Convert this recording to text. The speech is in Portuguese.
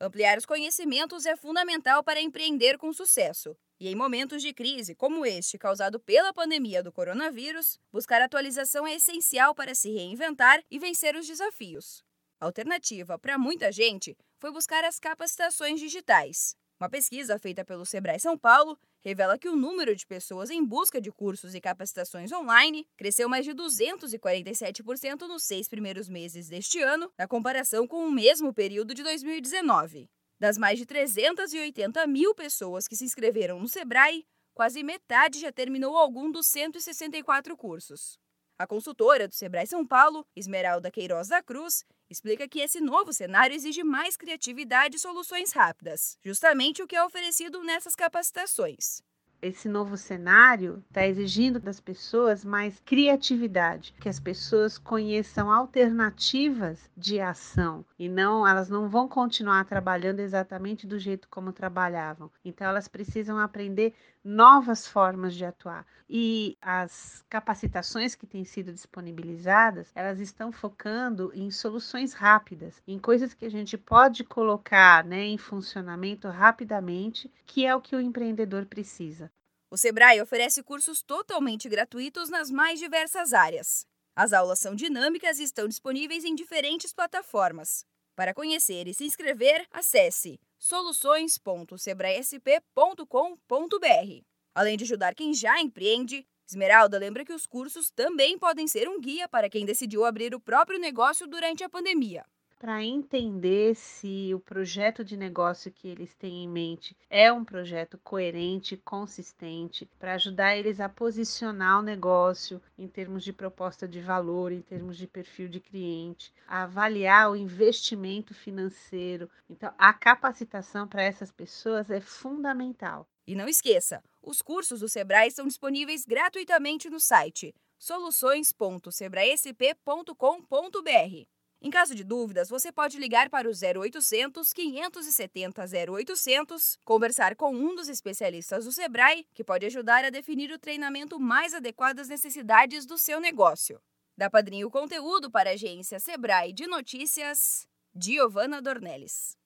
Ampliar os conhecimentos é fundamental para empreender com sucesso. E em momentos de crise como este causado pela pandemia do coronavírus, buscar atualização é essencial para se reinventar e vencer os desafios. A alternativa para muita gente foi buscar as capacitações digitais. Uma pesquisa feita pelo Sebrae São Paulo revela que o número de pessoas em busca de cursos e capacitações online cresceu mais de 247% nos seis primeiros meses deste ano, na comparação com o mesmo período de 2019. Das mais de 380 mil pessoas que se inscreveram no Sebrae, quase metade já terminou algum dos 164 cursos. A consultora do Sebrae São Paulo, Esmeralda Queiroz da Cruz, explica que esse novo cenário exige mais criatividade e soluções rápidas, justamente o que é oferecido nessas capacitações esse novo cenário está exigindo das pessoas mais criatividade, que as pessoas conheçam alternativas de ação e não elas não vão continuar trabalhando exatamente do jeito como trabalhavam. Então elas precisam aprender novas formas de atuar. E as capacitações que têm sido disponibilizadas, elas estão focando em soluções rápidas, em coisas que a gente pode colocar né, em funcionamento rapidamente, que é o que o empreendedor precisa. O Sebrae oferece cursos totalmente gratuitos nas mais diversas áreas. As aulas são dinâmicas e estão disponíveis em diferentes plataformas. Para conhecer e se inscrever, acesse soluções.sebraesp.com.br. Além de ajudar quem já empreende, Esmeralda lembra que os cursos também podem ser um guia para quem decidiu abrir o próprio negócio durante a pandemia para entender se o projeto de negócio que eles têm em mente é um projeto coerente, consistente, para ajudar eles a posicionar o negócio em termos de proposta de valor, em termos de perfil de cliente, a avaliar o investimento financeiro. Então, a capacitação para essas pessoas é fundamental. E não esqueça, os cursos do Sebrae são disponíveis gratuitamente no site soluções.sebraesp.com.br. Em caso de dúvidas, você pode ligar para o 0800 570 0800, conversar com um dos especialistas do Sebrae, que pode ajudar a definir o treinamento mais adequado às necessidades do seu negócio. Da Padrinho Conteúdo para a agência Sebrae de Notícias, Giovana Dornelles.